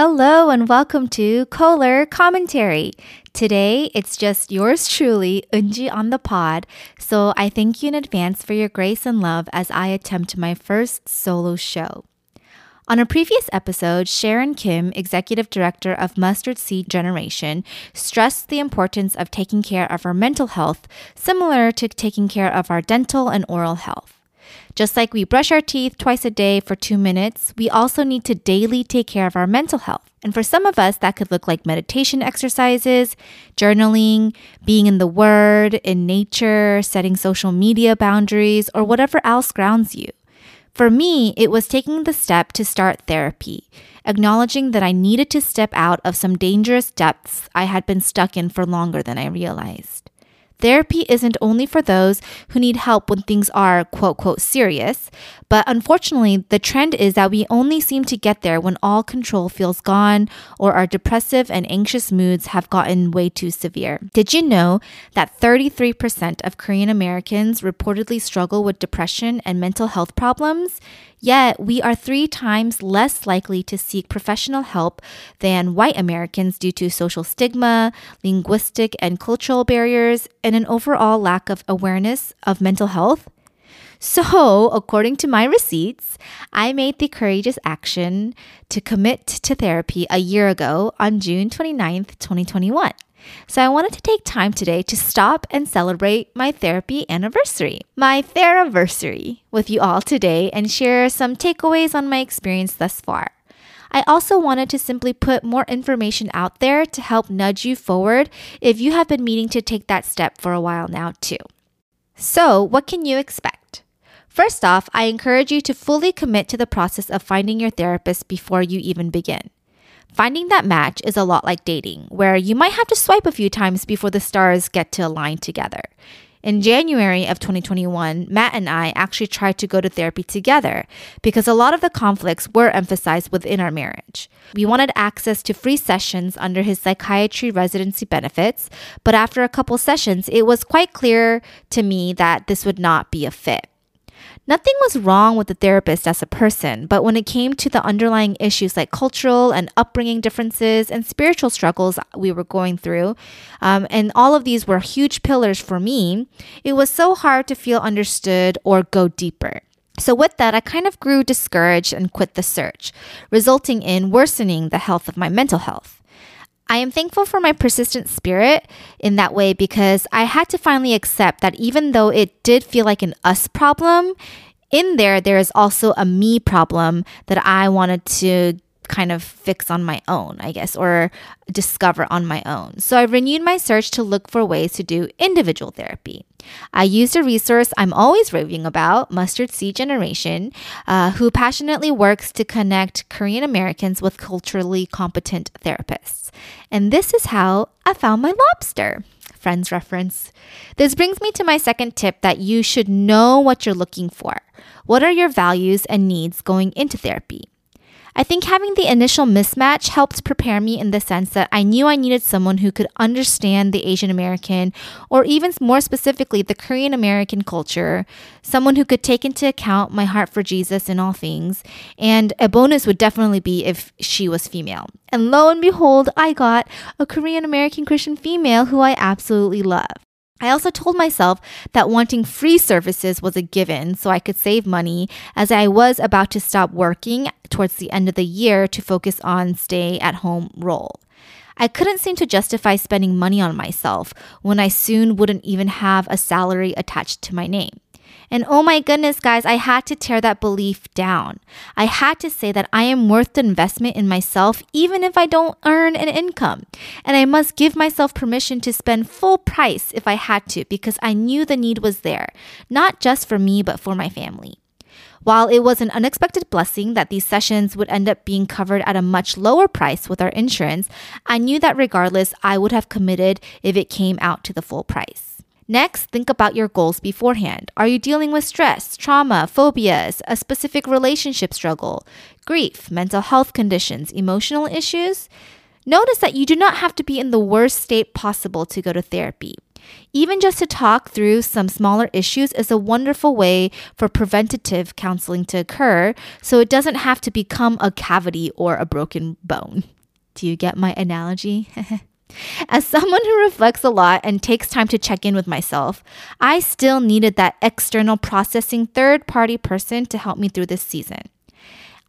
Hello and welcome to Kohler Commentary. Today it's just yours truly, Unji on the pod. So I thank you in advance for your grace and love as I attempt my first solo show. On a previous episode, Sharon Kim, executive director of Mustard Seed Generation, stressed the importance of taking care of our mental health, similar to taking care of our dental and oral health. Just like we brush our teeth twice a day for two minutes, we also need to daily take care of our mental health. And for some of us, that could look like meditation exercises, journaling, being in the Word, in nature, setting social media boundaries, or whatever else grounds you. For me, it was taking the step to start therapy, acknowledging that I needed to step out of some dangerous depths I had been stuck in for longer than I realized. Therapy isn't only for those who need help when things are quote, quote, serious, but unfortunately, the trend is that we only seem to get there when all control feels gone or our depressive and anxious moods have gotten way too severe. Did you know that 33% of Korean Americans reportedly struggle with depression and mental health problems? Yet, we are three times less likely to seek professional help than white Americans due to social stigma, linguistic and cultural barriers, and an overall lack of awareness of mental health. So, according to my receipts, I made the courageous action to commit to therapy a year ago on June 29th, 2021. So I wanted to take time today to stop and celebrate my therapy anniversary, my Theraversary, with you all today and share some takeaways on my experience thus far. I also wanted to simply put more information out there to help nudge you forward if you have been meaning to take that step for a while now, too. So, what can you expect? First off, I encourage you to fully commit to the process of finding your therapist before you even begin. Finding that match is a lot like dating, where you might have to swipe a few times before the stars get to align together. In January of 2021, Matt and I actually tried to go to therapy together because a lot of the conflicts were emphasized within our marriage. We wanted access to free sessions under his psychiatry residency benefits, but after a couple sessions, it was quite clear to me that this would not be a fit. Nothing was wrong with the therapist as a person, but when it came to the underlying issues like cultural and upbringing differences and spiritual struggles we were going through, um, and all of these were huge pillars for me, it was so hard to feel understood or go deeper. So, with that, I kind of grew discouraged and quit the search, resulting in worsening the health of my mental health. I am thankful for my persistent spirit in that way because I had to finally accept that even though it did feel like an us problem, in there, there is also a me problem that I wanted to kind of fix on my own, I guess, or discover on my own. So I renewed my search to look for ways to do individual therapy. I used a resource I'm always raving about, Mustard Seed Generation, uh, who passionately works to connect Korean Americans with culturally competent therapists. And this is how I found my lobster. Friends reference. This brings me to my second tip that you should know what you're looking for. What are your values and needs going into therapy? I think having the initial mismatch helped prepare me in the sense that I knew I needed someone who could understand the Asian American, or even more specifically, the Korean American culture, someone who could take into account my heart for Jesus in all things. And a bonus would definitely be if she was female. And lo and behold, I got a Korean American Christian female who I absolutely love. I also told myself that wanting free services was a given so I could save money as I was about to stop working towards the end of the year to focus on stay at home role. I couldn't seem to justify spending money on myself when I soon wouldn't even have a salary attached to my name. And oh my goodness, guys, I had to tear that belief down. I had to say that I am worth the investment in myself, even if I don't earn an income. And I must give myself permission to spend full price if I had to, because I knew the need was there, not just for me, but for my family. While it was an unexpected blessing that these sessions would end up being covered at a much lower price with our insurance, I knew that regardless, I would have committed if it came out to the full price. Next, think about your goals beforehand. Are you dealing with stress, trauma, phobias, a specific relationship struggle, grief, mental health conditions, emotional issues? Notice that you do not have to be in the worst state possible to go to therapy. Even just to talk through some smaller issues is a wonderful way for preventative counseling to occur so it doesn't have to become a cavity or a broken bone. Do you get my analogy? As someone who reflects a lot and takes time to check in with myself, I still needed that external processing third party person to help me through this season.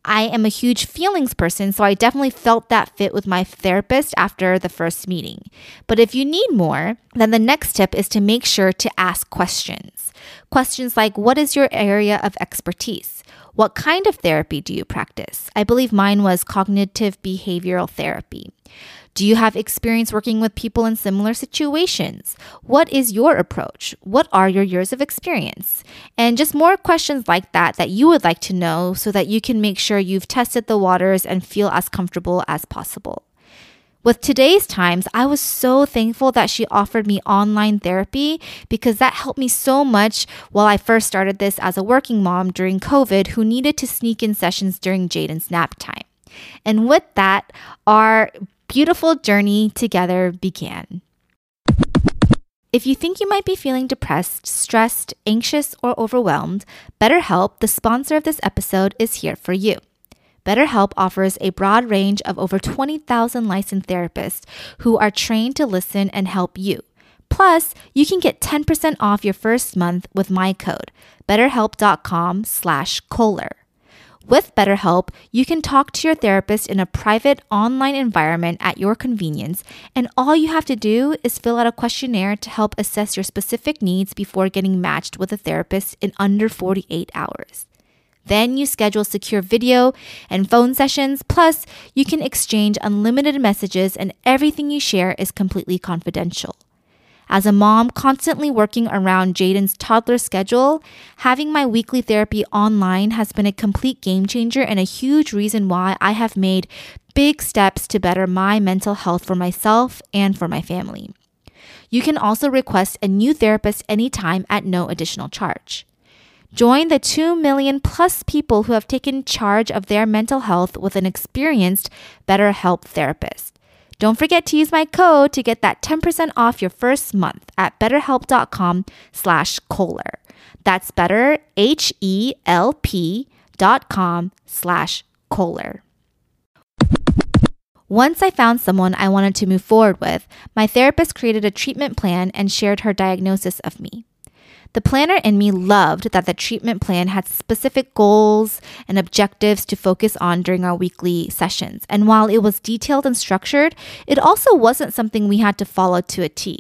I am a huge feelings person, so I definitely felt that fit with my therapist after the first meeting. But if you need more, then the next tip is to make sure to ask questions. Questions like What is your area of expertise? What kind of therapy do you practice? I believe mine was cognitive behavioral therapy. Do you have experience working with people in similar situations? What is your approach? What are your years of experience? And just more questions like that that you would like to know so that you can make sure you've tested the waters and feel as comfortable as possible. With today's times, I was so thankful that she offered me online therapy because that helped me so much while I first started this as a working mom during COVID who needed to sneak in sessions during Jaden's nap time. And with that, our beautiful journey together began. If you think you might be feeling depressed, stressed, anxious, or overwhelmed, BetterHelp, the sponsor of this episode, is here for you. BetterHelp offers a broad range of over 20,000 licensed therapists who are trained to listen and help you. Plus, you can get 10% off your first month with my code, betterhelp.com slash Kohler. With BetterHelp, you can talk to your therapist in a private online environment at your convenience, and all you have to do is fill out a questionnaire to help assess your specific needs before getting matched with a therapist in under 48 hours. Then you schedule secure video and phone sessions, plus, you can exchange unlimited messages, and everything you share is completely confidential. As a mom constantly working around Jaden's toddler schedule, having my weekly therapy online has been a complete game changer and a huge reason why I have made big steps to better my mental health for myself and for my family. You can also request a new therapist anytime at no additional charge. Join the 2 million plus people who have taken charge of their mental health with an experienced BetterHelp therapist. Don't forget to use my code to get that 10% off your first month at betterhelp.com slash Kohler. That's better, H-E-L-P dot com slash Kohler. Once I found someone I wanted to move forward with, my therapist created a treatment plan and shared her diagnosis of me. The planner in me loved that the treatment plan had specific goals and objectives to focus on during our weekly sessions. And while it was detailed and structured, it also wasn't something we had to follow to a T.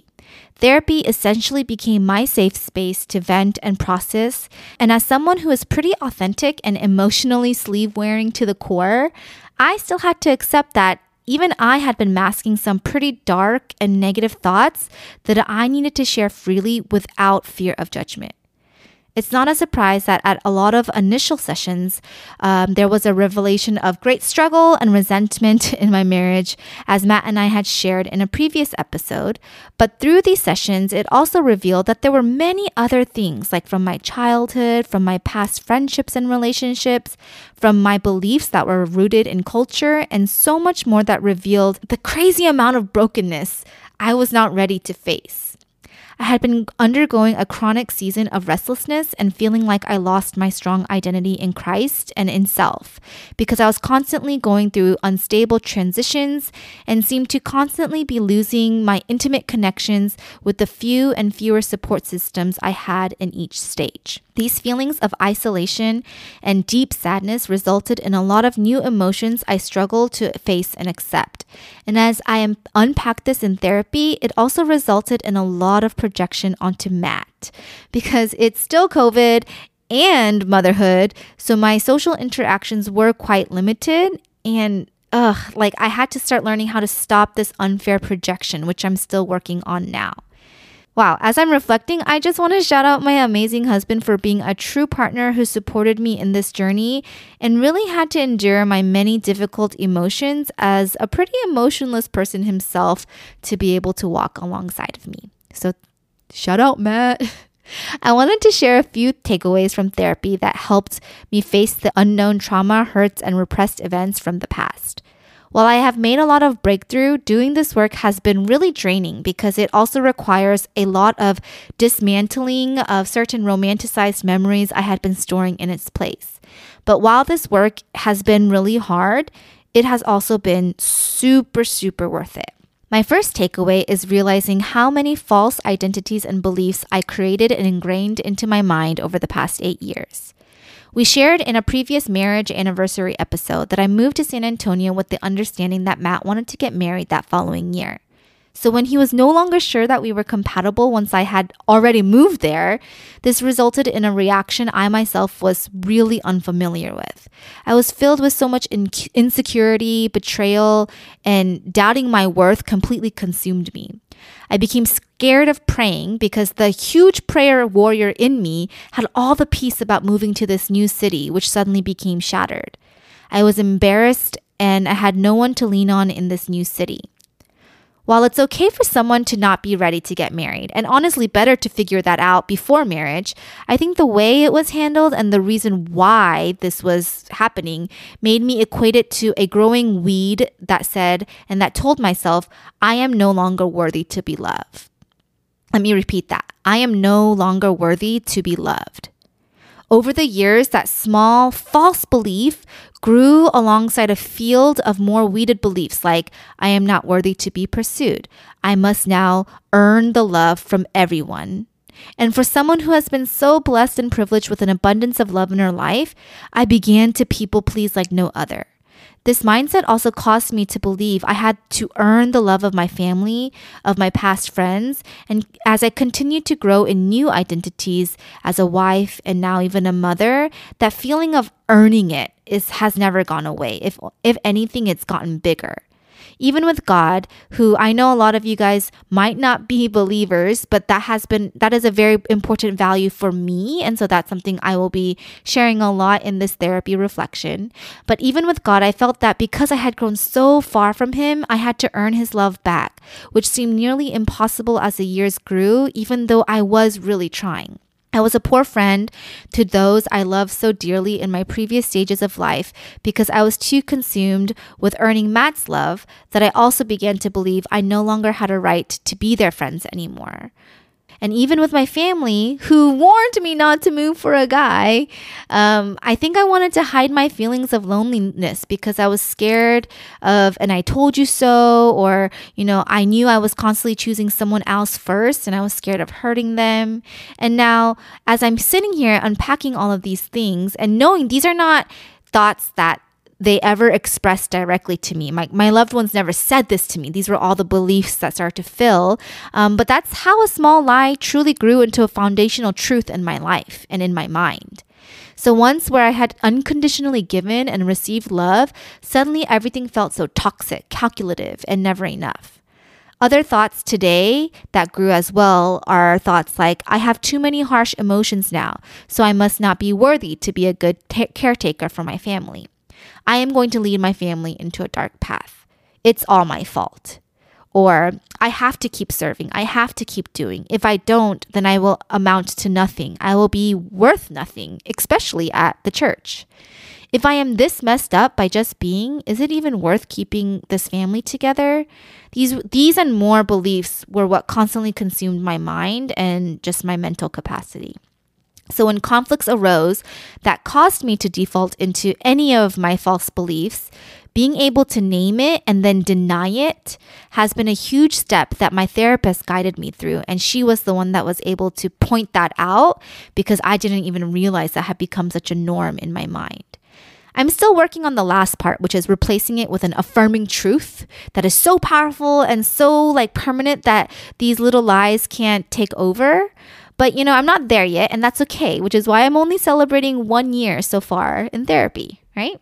Therapy essentially became my safe space to vent and process. And as someone who is pretty authentic and emotionally sleeve wearing to the core, I still had to accept that even I had been masking some pretty dark and negative thoughts that I needed to share freely without fear of judgment. It's not a surprise that at a lot of initial sessions, um, there was a revelation of great struggle and resentment in my marriage, as Matt and I had shared in a previous episode. But through these sessions, it also revealed that there were many other things, like from my childhood, from my past friendships and relationships, from my beliefs that were rooted in culture, and so much more that revealed the crazy amount of brokenness I was not ready to face. I had been undergoing a chronic season of restlessness and feeling like I lost my strong identity in Christ and in self because I was constantly going through unstable transitions and seemed to constantly be losing my intimate connections with the few and fewer support systems I had in each stage. These feelings of isolation and deep sadness resulted in a lot of new emotions I struggled to face and accept. And as I unpacked this in therapy, it also resulted in a lot of projection onto Matt because it's still COVID and motherhood. So my social interactions were quite limited and ugh, like I had to start learning how to stop this unfair projection, which I'm still working on now. Wow, as I'm reflecting, I just want to shout out my amazing husband for being a true partner who supported me in this journey and really had to endure my many difficult emotions as a pretty emotionless person himself to be able to walk alongside of me. So, shout out, Matt. I wanted to share a few takeaways from therapy that helped me face the unknown trauma, hurts, and repressed events from the past. While I have made a lot of breakthrough, doing this work has been really draining because it also requires a lot of dismantling of certain romanticized memories I had been storing in its place. But while this work has been really hard, it has also been super, super worth it. My first takeaway is realizing how many false identities and beliefs I created and ingrained into my mind over the past eight years. We shared in a previous marriage anniversary episode that I moved to San Antonio with the understanding that Matt wanted to get married that following year. So when he was no longer sure that we were compatible once I had already moved there, this resulted in a reaction I myself was really unfamiliar with. I was filled with so much in- insecurity, betrayal, and doubting my worth completely consumed me. I became scared of praying because the huge prayer warrior in me had all the peace about moving to this new city, which suddenly became shattered. I was embarrassed and I had no one to lean on in this new city. While it's okay for someone to not be ready to get married, and honestly better to figure that out before marriage, I think the way it was handled and the reason why this was happening made me equate it to a growing weed that said and that told myself, I am no longer worthy to be loved. Let me repeat that. I am no longer worthy to be loved. Over the years, that small false belief grew alongside a field of more weeded beliefs like, I am not worthy to be pursued. I must now earn the love from everyone. And for someone who has been so blessed and privileged with an abundance of love in her life, I began to people please like no other. This mindset also caused me to believe I had to earn the love of my family, of my past friends, and as I continued to grow in new identities as a wife and now even a mother, that feeling of earning it is has never gone away. If if anything, it's gotten bigger even with God, who I know a lot of you guys might not be believers, but that has been, that is a very important value for me. And so that's something I will be sharing a lot in this therapy reflection. But even with God, I felt that because I had grown so far from Him, I had to earn His love back, which seemed nearly impossible as the years grew, even though I was really trying. I was a poor friend to those I loved so dearly in my previous stages of life because I was too consumed with earning Matt's love that I also began to believe I no longer had a right to be their friends anymore. And even with my family, who warned me not to move for a guy, um, I think I wanted to hide my feelings of loneliness because I was scared of, and I told you so, or, you know, I knew I was constantly choosing someone else first and I was scared of hurting them. And now, as I'm sitting here unpacking all of these things and knowing these are not thoughts that they ever expressed directly to me. My, my loved ones never said this to me. These were all the beliefs that started to fill. Um, but that's how a small lie truly grew into a foundational truth in my life and in my mind. So once where I had unconditionally given and received love, suddenly everything felt so toxic, calculative, and never enough. Other thoughts today that grew as well are thoughts like, I have too many harsh emotions now, so I must not be worthy to be a good t- caretaker for my family. I am going to lead my family into a dark path. It's all my fault. Or I have to keep serving. I have to keep doing. If I don't, then I will amount to nothing. I will be worth nothing, especially at the church. If I am this messed up by just being, is it even worth keeping this family together? These these and more beliefs were what constantly consumed my mind and just my mental capacity. So when conflicts arose that caused me to default into any of my false beliefs, being able to name it and then deny it has been a huge step that my therapist guided me through. And she was the one that was able to point that out because I didn't even realize that had become such a norm in my mind. I'm still working on the last part, which is replacing it with an affirming truth that is so powerful and so like permanent that these little lies can't take over. But you know, I'm not there yet, and that's okay, which is why I'm only celebrating one year so far in therapy, right?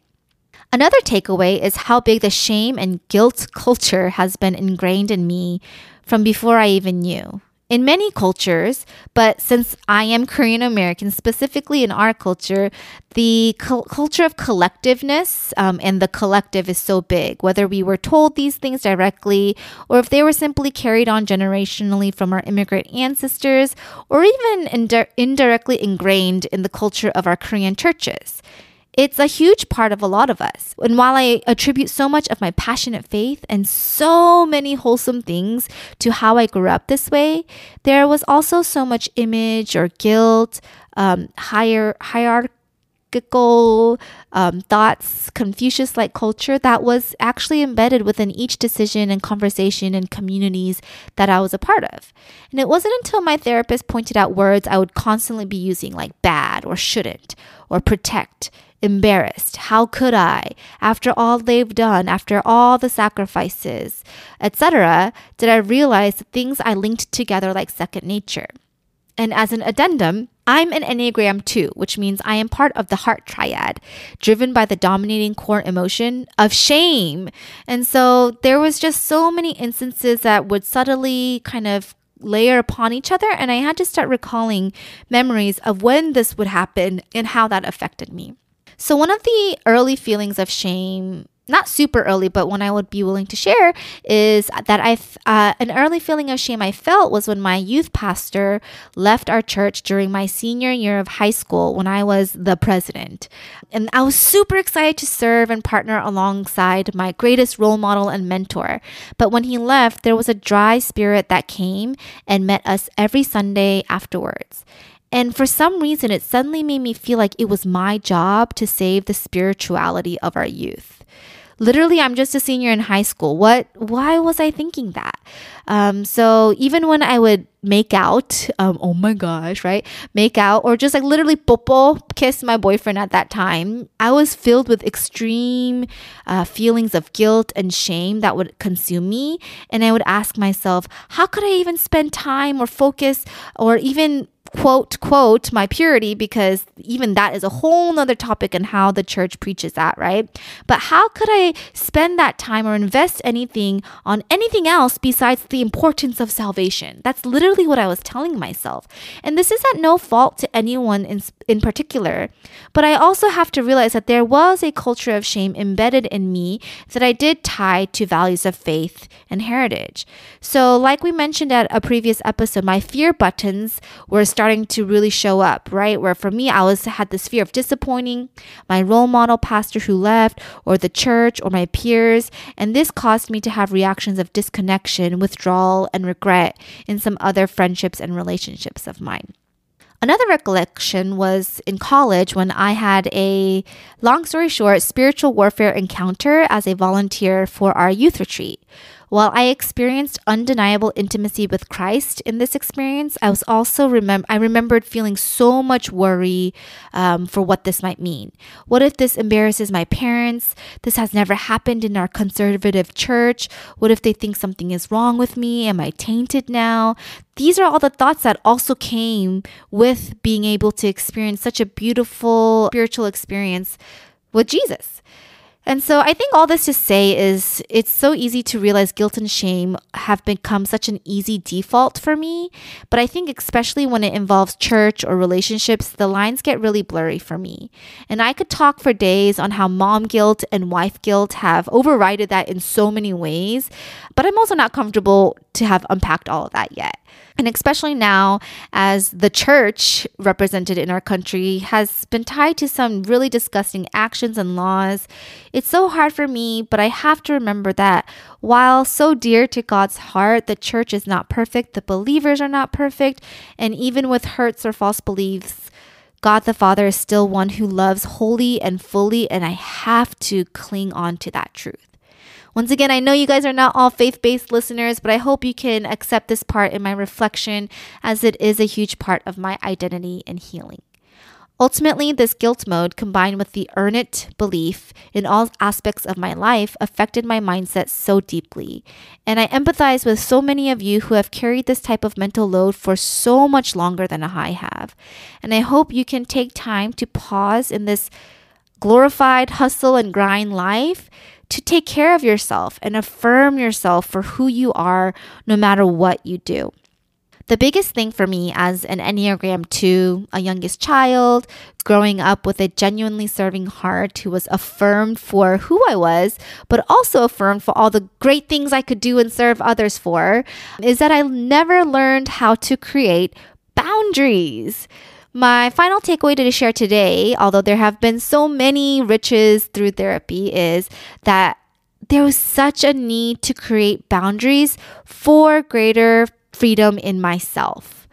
Another takeaway is how big the shame and guilt culture has been ingrained in me from before I even knew in many cultures, but since I am Korean American, specifically in our culture, the culture of collectiveness um, and the collective is so big. Whether we were told these things directly or if they were simply carried on generationally from our immigrant ancestors or even indi- indirectly ingrained in the culture of our Korean churches. It's a huge part of a lot of us. And while I attribute so much of my passionate faith and so many wholesome things to how I grew up this way, there was also so much image or guilt, um, higher hierarchy um, thoughts, Confucius like culture that was actually embedded within each decision and conversation and communities that I was a part of. And it wasn't until my therapist pointed out words I would constantly be using, like bad or shouldn't or protect. Embarrassed. How could I? After all they've done, after all the sacrifices, etc., did I realize the things I linked together like second nature. And as an addendum, I'm an Enneagram 2, which means I am part of the heart triad, driven by the dominating core emotion of shame. And so there was just so many instances that would subtly kind of layer upon each other and I had to start recalling memories of when this would happen and how that affected me. So one of the early feelings of shame not super early, but when I would be willing to share is that I uh, an early feeling of shame I felt was when my youth pastor left our church during my senior year of high school when I was the president, and I was super excited to serve and partner alongside my greatest role model and mentor. But when he left, there was a dry spirit that came and met us every Sunday afterwards. And for some reason, it suddenly made me feel like it was my job to save the spirituality of our youth. Literally i'm just a senior in high school. What why was i thinking that? Um, so even when i would make out um, oh my gosh right? Make out or just like literally popo kiss my boyfriend at that time i was filled with extreme uh, feelings of guilt and shame that would consume me. And i would ask myself how could i even spend time or focus or even quote quote my purity because even that is a whole nother topic and how the church preaches that right? But how could i spend that time or invest anything on anything else besides the importance of salvation? That's literally what i was telling myself. And this is at no fault to anyone in, in particular but i also have to realize that there was a culture of shame embedded in me that i did tie to values of faith and heritage. So like we mentioned at a previous episode my fear buttons were starting to really show up, right? Where for me, I was had this fear of disappointing my role model pastor who left, or the church, or my peers, and this caused me to have reactions of disconnection, withdrawal, and regret in some other friendships and relationships of mine. Another recollection was in college when I had a, long story short, spiritual warfare encounter as a volunteer for our youth retreat. While I experienced undeniable intimacy with Christ in this experience, I was also remember I remembered feeling so much worry um, for what this might mean. What if this embarrasses my parents? This has never happened in our conservative church. What if they think something is wrong with me? Am I tainted now? These are all the thoughts that also came with being able to experience such a beautiful spiritual experience with Jesus. And so I think all this to say is it's so easy to realize guilt and shame have become such an easy default for me. But I think, especially when it involves church or relationships, the lines get really blurry for me. And I could talk for days on how mom guilt and wife guilt have overridden that in so many ways. But I'm also not comfortable to have unpacked all of that yet. And especially now, as the church represented in our country has been tied to some really disgusting actions and laws, it's so hard for me, but I have to remember that while so dear to God's heart, the church is not perfect, the believers are not perfect, and even with hurts or false beliefs, God the Father is still one who loves wholly and fully, and I have to cling on to that truth. Once again, I know you guys are not all faith based listeners, but I hope you can accept this part in my reflection as it is a huge part of my identity and healing. Ultimately, this guilt mode combined with the earn it belief in all aspects of my life affected my mindset so deeply. And I empathize with so many of you who have carried this type of mental load for so much longer than I have. And I hope you can take time to pause in this glorified hustle and grind life to take care of yourself and affirm yourself for who you are no matter what you do. The biggest thing for me as an Enneagram 2, a youngest child, growing up with a genuinely serving heart who was affirmed for who I was, but also affirmed for all the great things I could do and serve others for, is that I never learned how to create boundaries. My final takeaway to share today, although there have been so many riches through therapy, is that there was such a need to create boundaries for greater freedom in myself.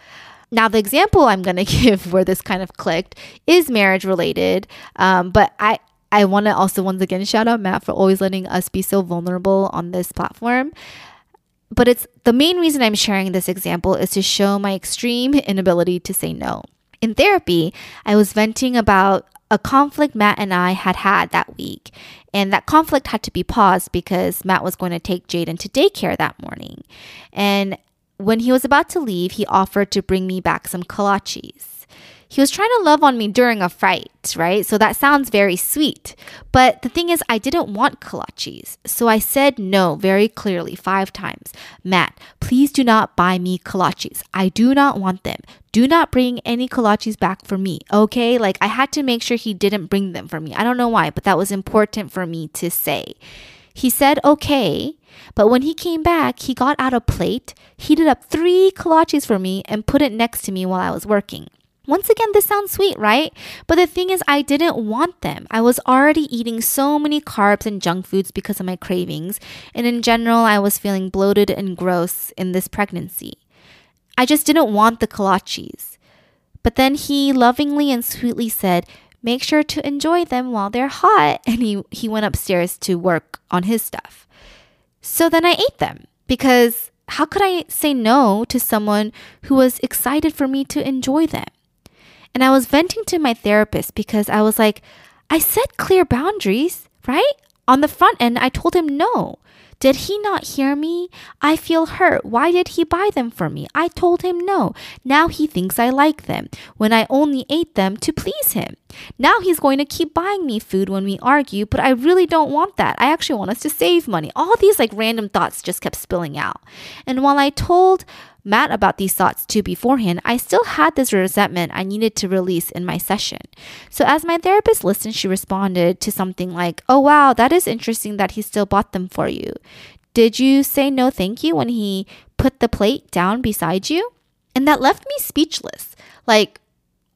Now, the example I'm going to give where this kind of clicked is marriage related, um, but I, I want to also once again shout out Matt for always letting us be so vulnerable on this platform. But it's the main reason I'm sharing this example is to show my extreme inability to say no. In therapy, I was venting about a conflict Matt and I had had that week. And that conflict had to be paused because Matt was going to take Jaden to daycare that morning. And when he was about to leave, he offered to bring me back some kolaches. He was trying to love on me during a fight, right? So that sounds very sweet. But the thing is, I didn't want kolaches. So I said no very clearly five times. Matt, please do not buy me kolaches. I do not want them. Do not bring any kolaches back for me, okay? Like I had to make sure he didn't bring them for me. I don't know why, but that was important for me to say. He said okay, but when he came back, he got out a plate, heated up three kolaches for me, and put it next to me while I was working. Once again, this sounds sweet, right? But the thing is, I didn't want them. I was already eating so many carbs and junk foods because of my cravings, and in general, I was feeling bloated and gross in this pregnancy. I just didn't want the kolaches. But then he lovingly and sweetly said, Make sure to enjoy them while they're hot. And he, he went upstairs to work on his stuff. So then I ate them because how could I say no to someone who was excited for me to enjoy them? And I was venting to my therapist because I was like, I set clear boundaries, right? On the front end, I told him no. Did he not hear me? I feel hurt. Why did he buy them for me? I told him no. Now he thinks I like them when I only ate them to please him. Now he's going to keep buying me food when we argue, but I really don't want that. I actually want us to save money. All these like random thoughts just kept spilling out. And while I told Matt about these thoughts too beforehand, I still had this resentment I needed to release in my session. So as my therapist listened, she responded to something like, Oh wow, that is interesting that he still bought them for you. Did you say no thank you when he put the plate down beside you? And that left me speechless. Like,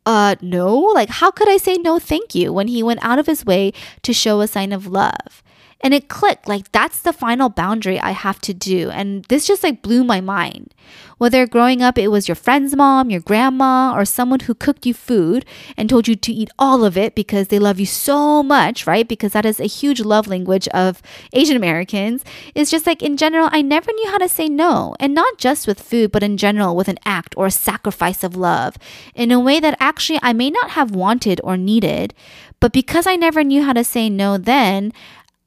uh, no, like, how could I say no thank you when he went out of his way to show a sign of love? And it clicked like that's the final boundary I have to do. And this just like blew my mind. Whether growing up it was your friend's mom, your grandma, or someone who cooked you food and told you to eat all of it because they love you so much, right? Because that is a huge love language of Asian Americans. It's just like in general, I never knew how to say no. And not just with food, but in general with an act or a sacrifice of love in a way that actually I may not have wanted or needed. But because I never knew how to say no then,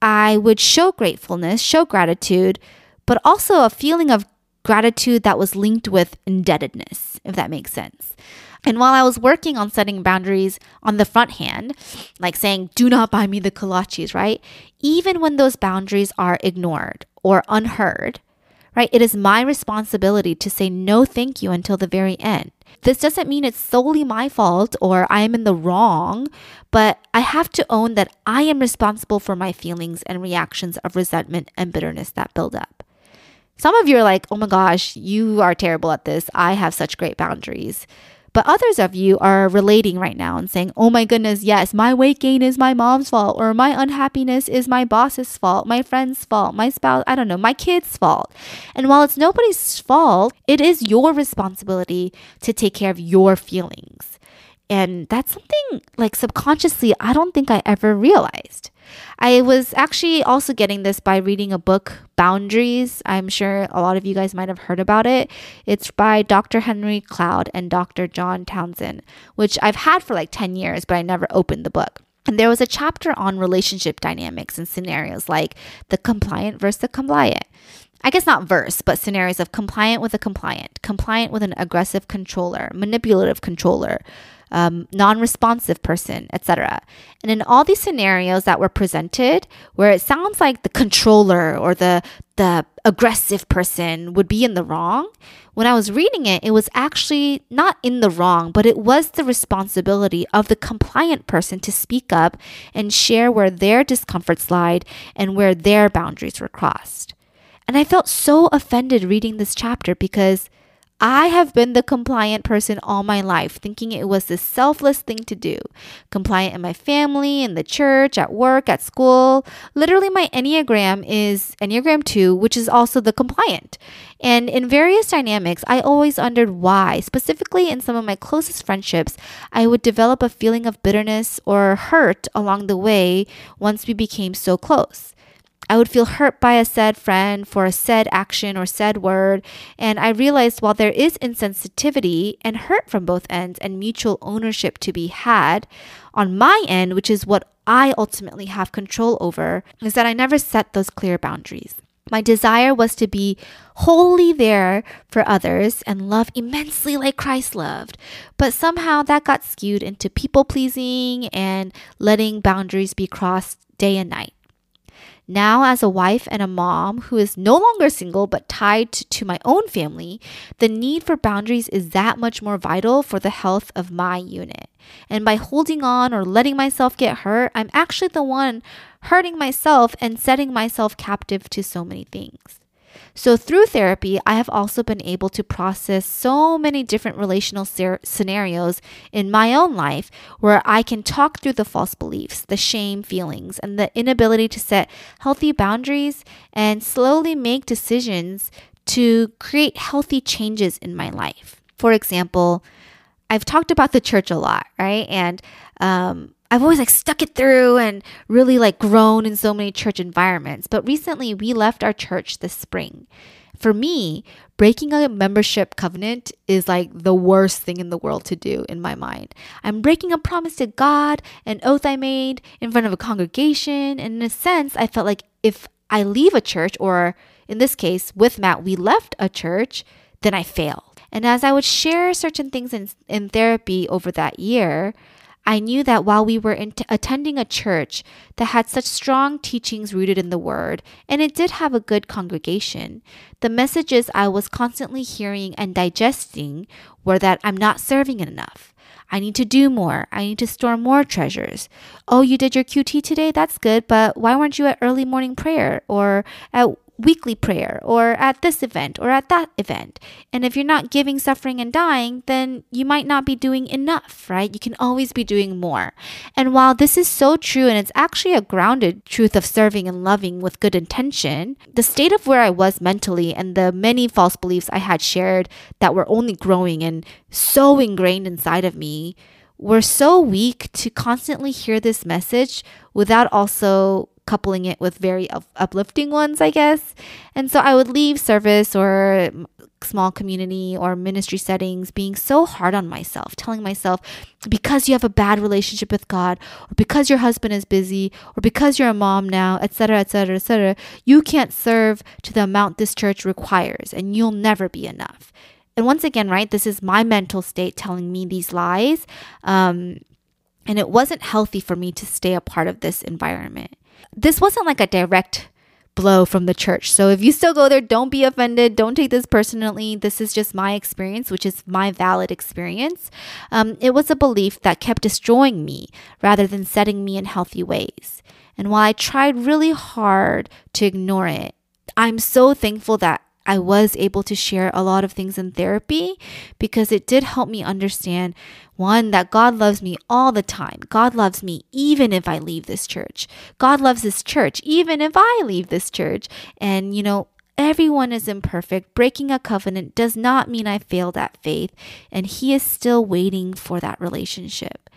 I would show gratefulness, show gratitude, but also a feeling of gratitude that was linked with indebtedness, if that makes sense. And while I was working on setting boundaries on the front hand, like saying, do not buy me the kolaches, right? Even when those boundaries are ignored or unheard, right? It is my responsibility to say no thank you until the very end. This doesn't mean it's solely my fault or I am in the wrong, but I have to own that I am responsible for my feelings and reactions of resentment and bitterness that build up. Some of you are like, oh my gosh, you are terrible at this. I have such great boundaries. But others of you are relating right now and saying, oh my goodness, yes, my weight gain is my mom's fault, or my unhappiness is my boss's fault, my friend's fault, my spouse, I don't know, my kid's fault. And while it's nobody's fault, it is your responsibility to take care of your feelings. And that's something like subconsciously, I don't think I ever realized. I was actually also getting this by reading a book, Boundaries. I'm sure a lot of you guys might have heard about it. It's by Dr. Henry Cloud and Dr. John Townsend, which I've had for like 10 years, but I never opened the book. And there was a chapter on relationship dynamics and scenarios like the compliant versus the compliant. I guess not verse, but scenarios of compliant with a compliant, compliant with an aggressive controller, manipulative controller, um, non-responsive person, etc. And in all these scenarios that were presented, where it sounds like the controller or the the aggressive person would be in the wrong, when I was reading it, it was actually not in the wrong, but it was the responsibility of the compliant person to speak up and share where their discomforts lied and where their boundaries were crossed. And I felt so offended reading this chapter because I have been the compliant person all my life, thinking it was the selfless thing to do. Compliant in my family, in the church, at work, at school. Literally, my Enneagram is Enneagram 2, which is also the compliant. And in various dynamics, I always wondered why. Specifically, in some of my closest friendships, I would develop a feeling of bitterness or hurt along the way once we became so close. I would feel hurt by a said friend for a said action or said word. And I realized while there is insensitivity and hurt from both ends and mutual ownership to be had, on my end, which is what I ultimately have control over, is that I never set those clear boundaries. My desire was to be wholly there for others and love immensely like Christ loved. But somehow that got skewed into people pleasing and letting boundaries be crossed day and night. Now, as a wife and a mom who is no longer single but tied to my own family, the need for boundaries is that much more vital for the health of my unit. And by holding on or letting myself get hurt, I'm actually the one hurting myself and setting myself captive to so many things. So, through therapy, I have also been able to process so many different relational ser- scenarios in my own life where I can talk through the false beliefs, the shame feelings, and the inability to set healthy boundaries and slowly make decisions to create healthy changes in my life. For example, I've talked about the church a lot, right? And um, I've always like stuck it through and really like grown in so many church environments. But recently we left our church this spring. For me, breaking a membership covenant is like the worst thing in the world to do in my mind. I'm breaking a promise to God, an oath I made in front of a congregation. And in a sense, I felt like if I leave a church, or in this case, with Matt, we left a church, then I failed. And as I would share certain things in, in therapy over that year, I knew that while we were t- attending a church that had such strong teachings rooted in the Word, and it did have a good congregation, the messages I was constantly hearing and digesting were that I'm not serving it enough. I need to do more. I need to store more treasures. Oh, you did your QT today? That's good, but why weren't you at early morning prayer or at weekly prayer or at this event or at that event. And if you're not giving, suffering, and dying, then you might not be doing enough, right? You can always be doing more. And while this is so true and it's actually a grounded truth of serving and loving with good intention, the state of where I was mentally and the many false beliefs I had shared that were only growing and so ingrained inside of me were so weak to constantly hear this message without also coupling it with very uplifting ones, I guess. And so I would leave service or small community or ministry settings being so hard on myself, telling myself, because you have a bad relationship with God, or because your husband is busy, or because you're a mom now, etc., etc., etc., you can't serve to the amount this church requires, and you'll never be enough. And once again, right, this is my mental state telling me these lies. Um, and it wasn't healthy for me to stay a part of this environment this wasn't like a direct blow from the church. So if you still go there, don't be offended. Don't take this personally. This is just my experience, which is my valid experience. Um, it was a belief that kept destroying me rather than setting me in healthy ways. And while I tried really hard to ignore it, I'm so thankful that I was able to share a lot of things in therapy because it did help me understand one, that God loves me all the time. God loves me even if I leave this church. God loves this church even if I leave this church. And, you know, everyone is imperfect. Breaking a covenant does not mean I failed at faith, and He is still waiting for that relationship.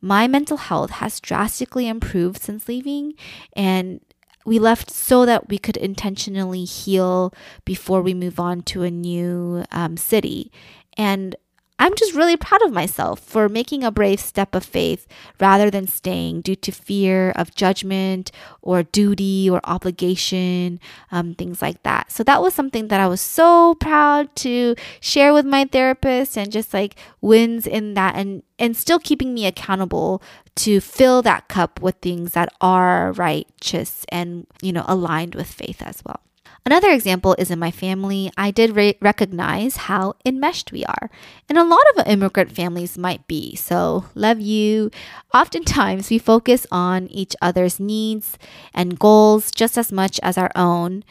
My mental health has drastically improved since leaving, and we left so that we could intentionally heal before we move on to a new um, city. And I'm just really proud of myself for making a brave step of faith rather than staying due to fear of judgment or duty or obligation, um, things like that. So that was something that I was so proud to share with my therapist and just like wins in that and, and still keeping me accountable to fill that cup with things that are righteous and, you know, aligned with faith as well. Another example is in my family. I did re- recognize how enmeshed we are. And a lot of immigrant families might be. So, love you. Oftentimes, we focus on each other's needs and goals just as much as our own.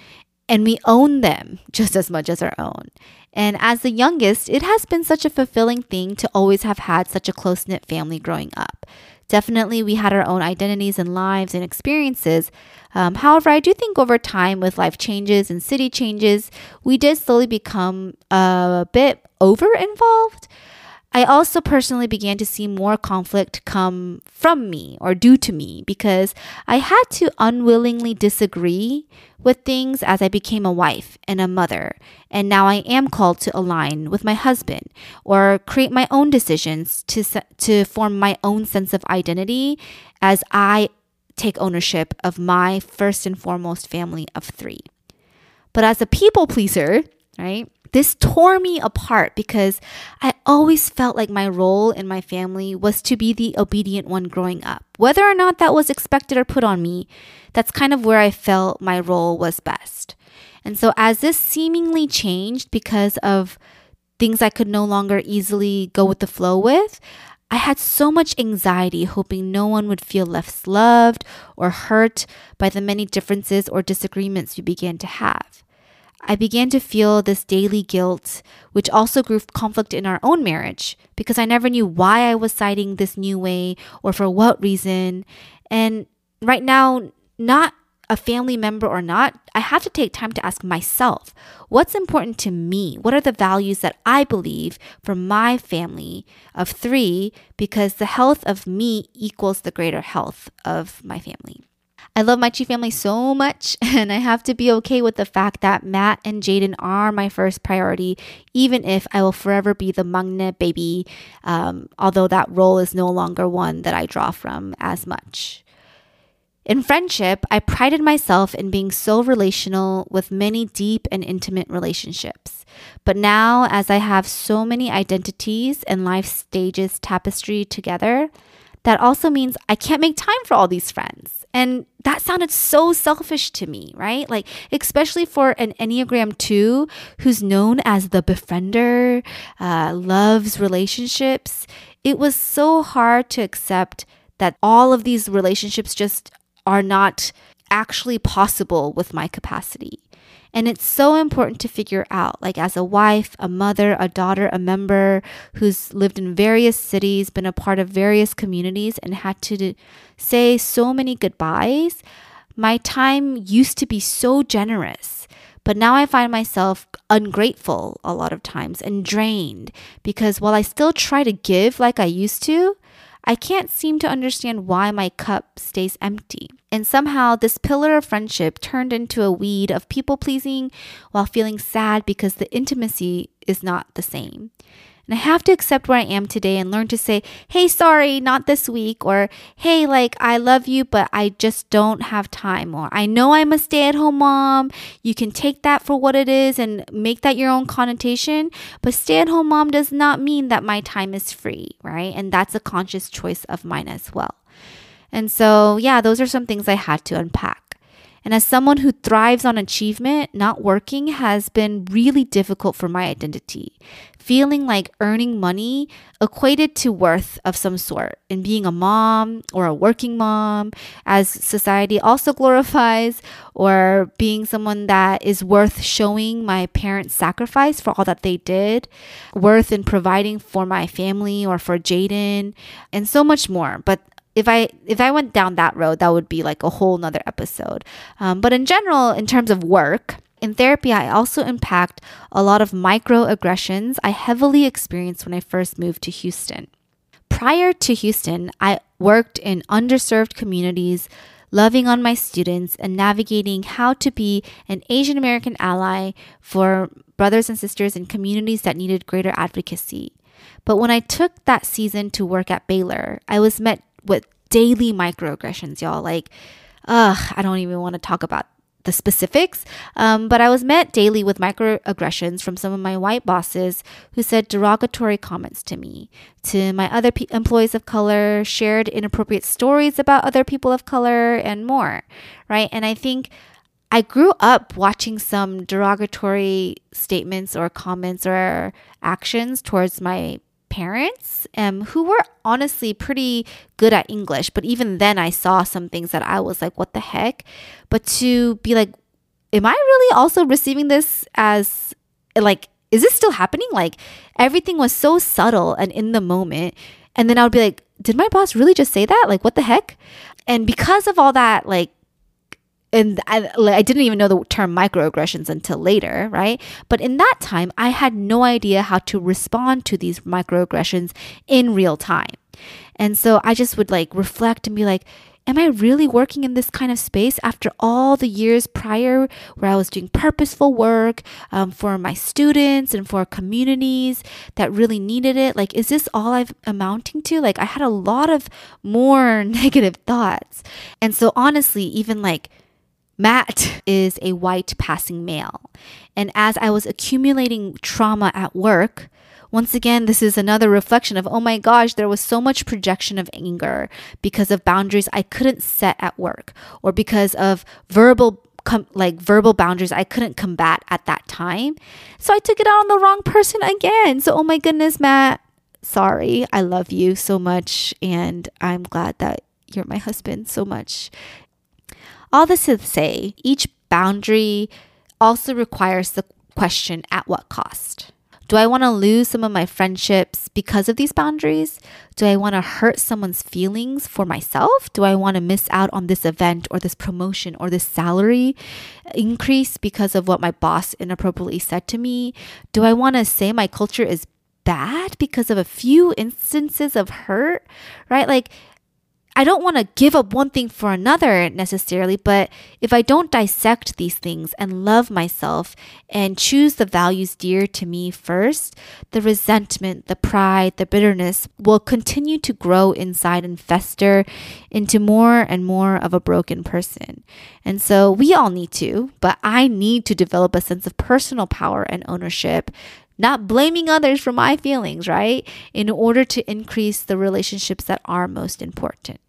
and we own them just as much as our own. And as the youngest, it has been such a fulfilling thing to always have had such a close knit family growing up. Definitely, we had our own identities and lives and experiences. Um, however, I do think over time, with life changes and city changes, we did slowly become a bit over involved. I also personally began to see more conflict come from me or due to me because I had to unwillingly disagree with things as I became a wife and a mother. And now I am called to align with my husband or create my own decisions to, to form my own sense of identity as I take ownership of my first and foremost family of three. But as a people pleaser, right? This tore me apart because I always felt like my role in my family was to be the obedient one growing up. Whether or not that was expected or put on me, that's kind of where I felt my role was best. And so, as this seemingly changed because of things I could no longer easily go with the flow with, I had so much anxiety hoping no one would feel less loved or hurt by the many differences or disagreements we began to have. I began to feel this daily guilt, which also grew conflict in our own marriage because I never knew why I was citing this new way or for what reason. And right now, not a family member or not, I have to take time to ask myself what's important to me? What are the values that I believe for my family of three? Because the health of me equals the greater health of my family. I love my Chi family so much, and I have to be okay with the fact that Matt and Jaden are my first priority, even if I will forever be the maknae baby, um, although that role is no longer one that I draw from as much. In friendship, I prided myself in being so relational with many deep and intimate relationships. But now, as I have so many identities and life stages tapestry together, that also means I can't make time for all these friends. And that sounded so selfish to me, right? Like, especially for an Enneagram 2 who's known as the befriender, uh, loves relationships. It was so hard to accept that all of these relationships just are not actually possible with my capacity. And it's so important to figure out, like as a wife, a mother, a daughter, a member who's lived in various cities, been a part of various communities, and had to say so many goodbyes. My time used to be so generous. But now I find myself ungrateful a lot of times and drained because while I still try to give like I used to, I can't seem to understand why my cup stays empty. And somehow, this pillar of friendship turned into a weed of people pleasing while feeling sad because the intimacy is not the same. And I have to accept where I am today and learn to say, hey, sorry, not this week, or hey, like, I love you, but I just don't have time, or I know I'm a stay at home mom. You can take that for what it is and make that your own connotation, but stay at home mom does not mean that my time is free, right? And that's a conscious choice of mine as well. And so, yeah, those are some things I had to unpack. And as someone who thrives on achievement, not working has been really difficult for my identity. Feeling like earning money equated to worth of some sort and being a mom or a working mom, as society also glorifies, or being someone that is worth showing my parents' sacrifice for all that they did, worth in providing for my family or for Jaden, and so much more. But if I if I went down that road, that would be like a whole nother episode. Um, but in general, in terms of work, in therapy, I also impact a lot of microaggressions I heavily experienced when I first moved to Houston. Prior to Houston, I worked in underserved communities, loving on my students and navigating how to be an Asian American ally for brothers and sisters in communities that needed greater advocacy. But when I took that season to work at Baylor, I was met with daily microaggressions, y'all. Like, ugh, I don't even want to talk about the specifics, um, but I was met daily with microaggressions from some of my white bosses who said derogatory comments to me, to my other employees of color, shared inappropriate stories about other people of color, and more, right? And I think I grew up watching some derogatory statements or comments or actions towards my parents um, who were honestly pretty good at English. But even then, I saw some things that I was like, what the heck? But to be like, am I really also receiving this as like, is this still happening? Like, everything was so subtle and in the moment. And then I would be like, did my boss really just say that? Like, what the heck? And because of all that, like, and I, I didn't even know the term microaggressions until later, right? But in that time, I had no idea how to respond to these microaggressions in real time. And so I just would like reflect and be like, am I really working in this kind of space after all the years prior where I was doing purposeful work um, for my students and for communities that really needed it? Like, is this all I'm amounting to? Like, I had a lot of more negative thoughts. And so, honestly, even like, Matt is a white passing male. And as I was accumulating trauma at work, once again, this is another reflection of, oh my gosh, there was so much projection of anger because of boundaries I couldn't set at work or because of verbal Com- like verbal boundaries I couldn't combat at that time. So I took it out on the wrong person again. So, oh my goodness, Matt, sorry. I love you so much. And I'm glad that you're my husband so much. All this to say, each boundary also requires the question at what cost? Do I want to lose some of my friendships because of these boundaries? Do I want to hurt someone's feelings for myself? Do I want to miss out on this event or this promotion or this salary increase because of what my boss inappropriately said to me? Do I want to say my culture is bad because of a few instances of hurt? Right? Like, I don't want to give up one thing for another necessarily, but if I don't dissect these things and love myself and choose the values dear to me first, the resentment, the pride, the bitterness will continue to grow inside and fester into more and more of a broken person. And so we all need to, but I need to develop a sense of personal power and ownership not blaming others for my feelings, right? In order to increase the relationships that are most important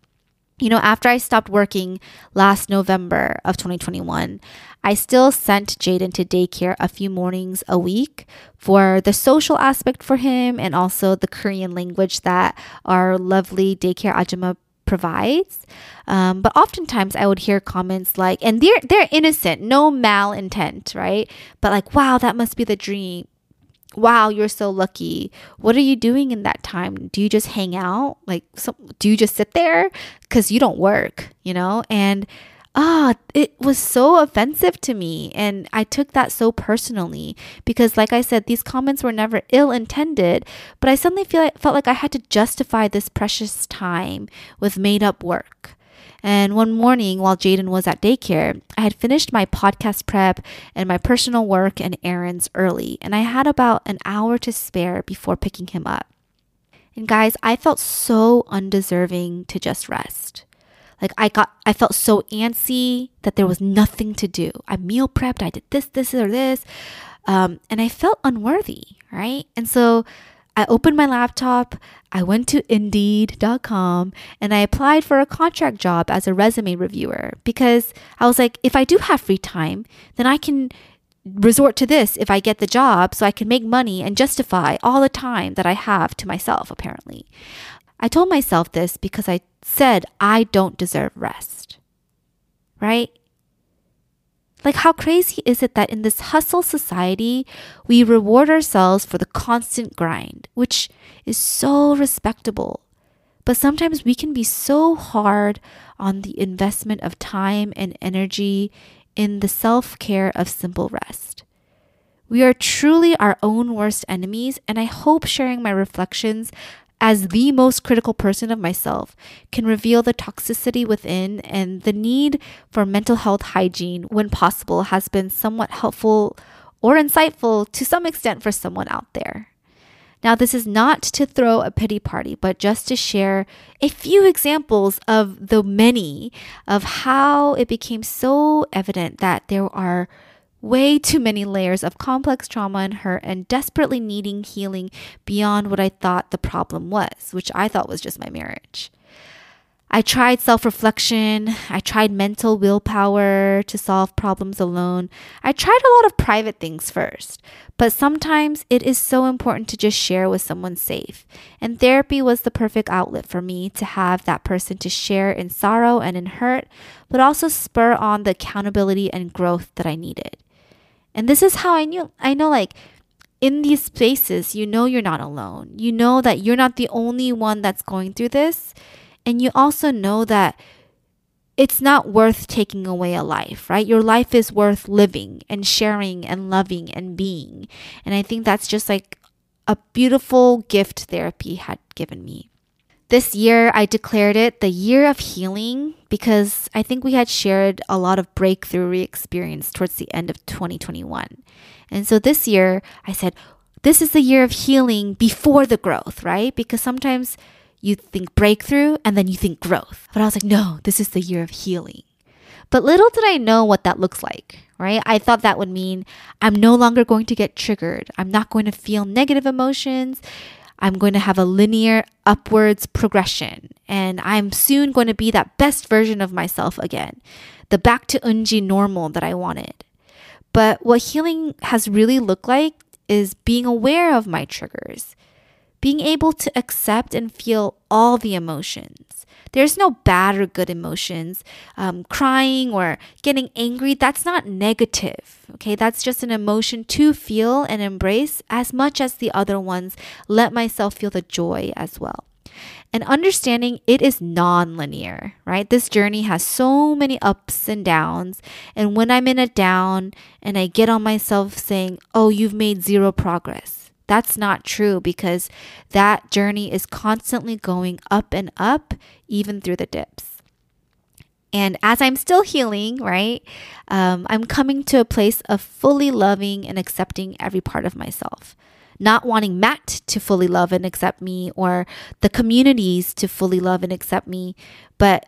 you know, after I stopped working last November of 2021, I still sent Jaden to daycare a few mornings a week for the social aspect for him and also the Korean language that our lovely daycare ajumma provides. Um, but oftentimes I would hear comments like, and they're they're innocent, no malintent, right? But like, wow, that must be the dream wow, you're so lucky. What are you doing in that time? Do you just hang out? Like, so, do you just sit there? Because you don't work, you know? And ah, it was so offensive to me. And I took that so personally because, like I said, these comments were never ill intended, but I suddenly feel felt like I had to justify this precious time with made up work. And one morning while Jaden was at daycare, I had finished my podcast prep and my personal work and errands early, and I had about an hour to spare before picking him up. And guys, I felt so undeserving to just rest. Like I got I felt so antsy that there was nothing to do. I meal prepped, I did this, this, or this. Um, and I felt unworthy, right? And so I opened my laptop, I went to indeed.com, and I applied for a contract job as a resume reviewer because I was like, if I do have free time, then I can resort to this if I get the job so I can make money and justify all the time that I have to myself, apparently. I told myself this because I said I don't deserve rest. Right? Like, how crazy is it that in this hustle society, we reward ourselves for the constant grind, which is so respectable. But sometimes we can be so hard on the investment of time and energy in the self care of simple rest. We are truly our own worst enemies, and I hope sharing my reflections as the most critical person of myself can reveal the toxicity within and the need for mental health hygiene when possible has been somewhat helpful or insightful to some extent for someone out there. Now, this is not to throw a pity party, but just to share a few examples of the many of how it became so evident that there are way too many layers of complex trauma and hurt and desperately needing healing beyond what I thought the problem was, which I thought was just my marriage. I tried self reflection. I tried mental willpower to solve problems alone. I tried a lot of private things first. But sometimes it is so important to just share with someone safe. And therapy was the perfect outlet for me to have that person to share in sorrow and in hurt, but also spur on the accountability and growth that I needed. And this is how I knew I know like in these spaces, you know you're not alone. You know that you're not the only one that's going through this. And you also know that it's not worth taking away a life, right? Your life is worth living and sharing and loving and being. And I think that's just like a beautiful gift therapy had given me. This year, I declared it the year of healing because I think we had shared a lot of breakthrough we experienced towards the end of 2021. And so this year, I said, this is the year of healing before the growth, right? Because sometimes you think breakthrough and then you think growth. But I was like, no, this is the year of healing. But little did I know what that looks like, right? I thought that would mean I'm no longer going to get triggered. I'm not going to feel negative emotions. I'm going to have a linear upwards progression. And I'm soon going to be that best version of myself again, the back to unji normal that I wanted. But what healing has really looked like is being aware of my triggers, being able to accept and feel all the emotions. There's no bad or good emotions. Um, crying or getting angry, that's not negative. Okay, that's just an emotion to feel and embrace as much as the other ones. Let myself feel the joy as well. And understanding it is non linear, right? This journey has so many ups and downs. And when I'm in a down and I get on myself saying, oh, you've made zero progress, that's not true because that journey is constantly going up and up, even through the dips. And as I'm still healing, right, um, I'm coming to a place of fully loving and accepting every part of myself. Not wanting Matt to fully love and accept me or the communities to fully love and accept me, but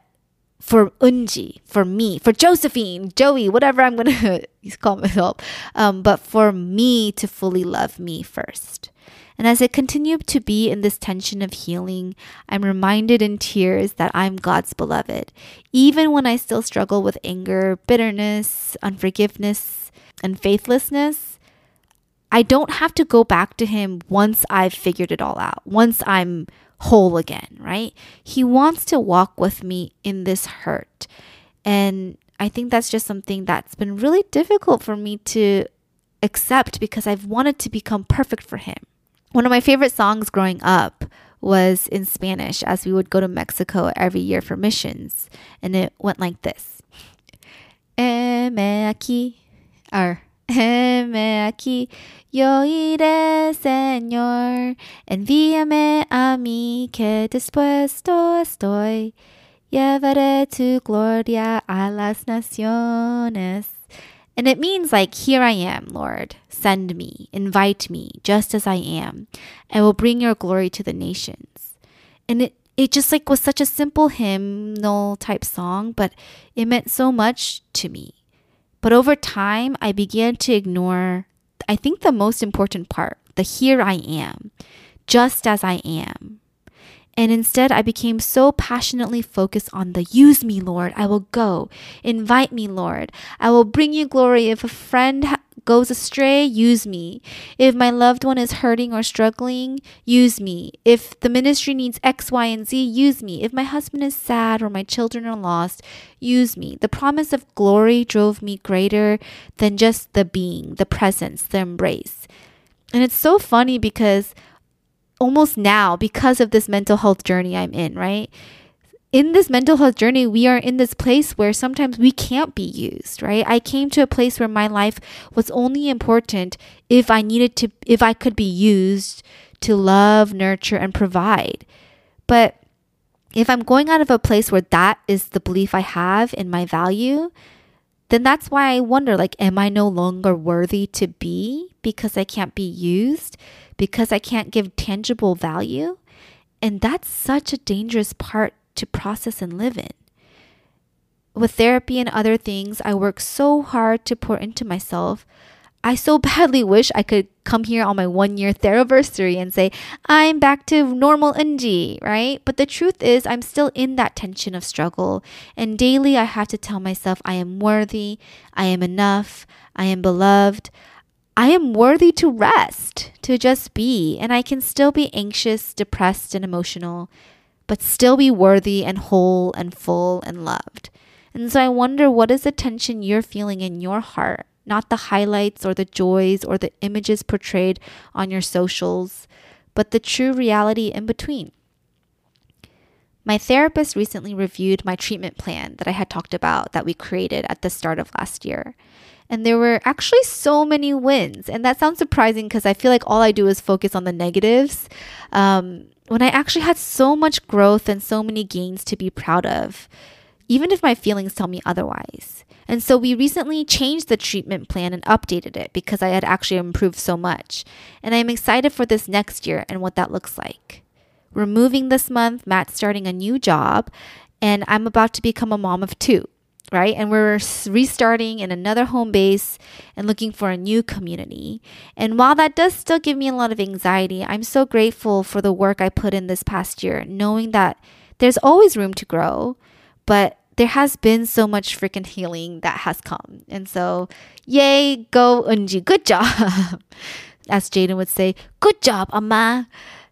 for Unji, for me, for Josephine, Joey, whatever I'm gonna call myself, um, but for me to fully love me first. And as I continue to be in this tension of healing, I'm reminded in tears that I'm God's beloved. Even when I still struggle with anger, bitterness, unforgiveness, and faithlessness, I don't have to go back to Him once I've figured it all out, once I'm whole again, right? He wants to walk with me in this hurt. And I think that's just something that's been really difficult for me to accept because I've wanted to become perfect for him. One of my favorite songs growing up was in Spanish as we would go to Mexico every year for missions. And it went like this. Heme aquí, or heme aquí, yo iré, Señor, envíame a mí que dispuesto estoy. Llevaré tu gloria a las naciones. And it means like, here I am, Lord. Send me, invite me, just as I am. I will bring your glory to the nations. And it, it just like was such a simple hymnal type song, but it meant so much to me. But over time, I began to ignore I think the most important part, the here I am, just as I am. And instead, I became so passionately focused on the use me, Lord. I will go. Invite me, Lord. I will bring you glory. If a friend goes astray, use me. If my loved one is hurting or struggling, use me. If the ministry needs X, Y, and Z, use me. If my husband is sad or my children are lost, use me. The promise of glory drove me greater than just the being, the presence, the embrace. And it's so funny because almost now, because of this mental health journey I'm in, right? in this mental health journey, we are in this place where sometimes we can't be used, right? I came to a place where my life was only important if I needed to, if I could be used to love, nurture, and provide. But if I'm going out of a place where that is the belief I have in my value, then that's why I wonder like, am I no longer worthy to be because I can't be used, because I can't give tangible value? And that's such a dangerous part to process and live in. With therapy and other things, I work so hard to pour into myself. I so badly wish I could come here on my one year Theraversary and say, I'm back to normal Unji, right? But the truth is, I'm still in that tension of struggle. And daily, I have to tell myself, I am worthy, I am enough, I am beloved. I am worthy to rest, to just be, and I can still be anxious, depressed, and emotional, but still be worthy and whole and full and loved. And so I wonder what is the tension you're feeling in your heart? not the highlights or the joys or the images portrayed on your socials, but the true reality in between. My therapist recently reviewed my treatment plan that I had talked about that we created at the start of last year. And there were actually so many wins. And that sounds surprising because I feel like all I do is focus on the negatives. Um, when I actually had so much growth and so many gains to be proud of, even if my feelings tell me otherwise. And so we recently changed the treatment plan and updated it because I had actually improved so much. And I'm excited for this next year and what that looks like. We're moving this month, Matt's starting a new job, and I'm about to become a mom of two, right? And we're restarting in another home base and looking for a new community. And while that does still give me a lot of anxiety, I'm so grateful for the work I put in this past year, knowing that there's always room to grow, but there has been so much freaking healing that has come. And so, yay, go Unji, good job. As Jaden would say, good job, Amma.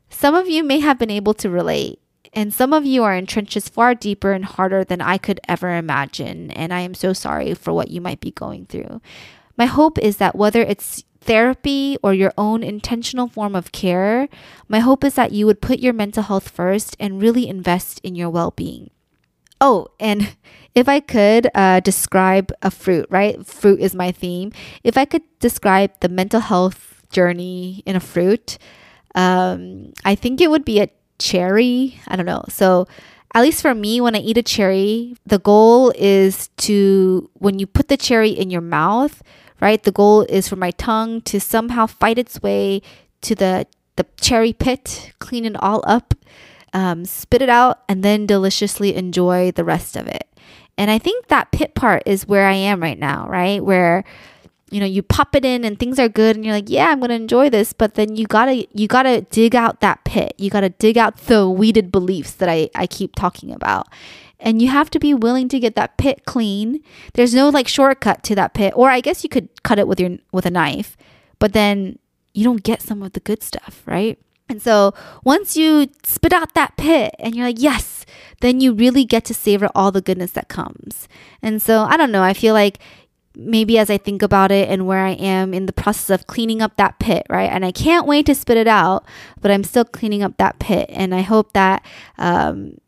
Some of you may have been able to relate. And some of you are in trenches far deeper and harder than I could ever imagine. And I am so sorry for what you might be going through. My hope is that whether it's therapy or your own intentional form of care, my hope is that you would put your mental health first and really invest in your well being. Oh, and if I could uh, describe a fruit, right? Fruit is my theme. If I could describe the mental health journey in a fruit, um, I think it would be a cherry. I don't know. So, at least for me, when I eat a cherry, the goal is to, when you put the cherry in your mouth, right? The goal is for my tongue to somehow fight its way to the, the cherry pit, clean it all up um, spit it out, and then deliciously enjoy the rest of it. And I think that pit part is where I am right now, right? Where you know you pop it in and things are good and you're like yeah i'm gonna enjoy this but then you gotta you gotta dig out that pit. You gotta dig out the weeded beliefs that i, I keep talking about. And you have to be willing to get that pit clean. There's no like shortcut to that pit. Or i guess you could cut it with your with a knife but then you don't get some of the good stuff right? And so once you spit out that pit and you're like, yes, then you really get to savor all the goodness that comes. And so I don't know, I feel like maybe as I think about it and where I am in the process of cleaning up that pit, right? And I can't wait to spit it out, but I'm still cleaning up that pit. And I hope that um,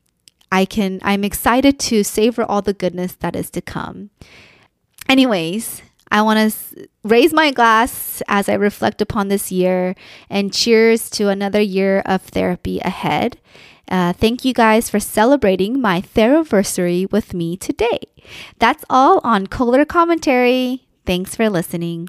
I can, I'm excited to savor all the goodness that is to come. Anyways, I want to raise my glass as I reflect upon this year and cheers to another year of therapy ahead. Uh, thank you guys for celebrating my Theraversary with me today. That's all on Kohler Commentary. Thanks for listening.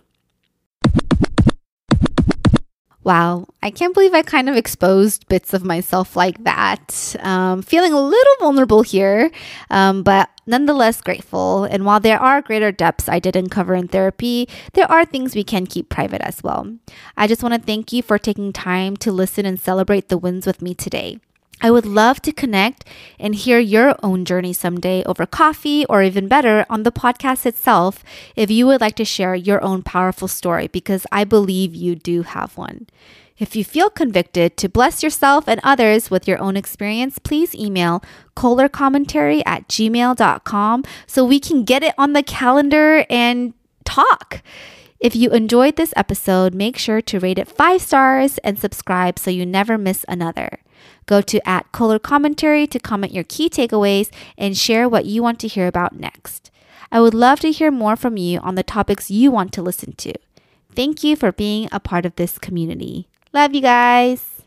Wow, I can't believe I kind of exposed bits of myself like that. Um, feeling a little vulnerable here, um, but nonetheless grateful. And while there are greater depths I didn't cover in therapy, there are things we can keep private as well. I just want to thank you for taking time to listen and celebrate the wins with me today. I would love to connect and hear your own journey someday over coffee or even better on the podcast itself if you would like to share your own powerful story because I believe you do have one. If you feel convicted to bless yourself and others with your own experience, please email kohlercommentary at gmail.com so we can get it on the calendar and talk. If you enjoyed this episode, make sure to rate it five stars and subscribe so you never miss another. Go to at Kohler Commentary to comment your key takeaways and share what you want to hear about next. I would love to hear more from you on the topics you want to listen to. Thank you for being a part of this community. Love you guys.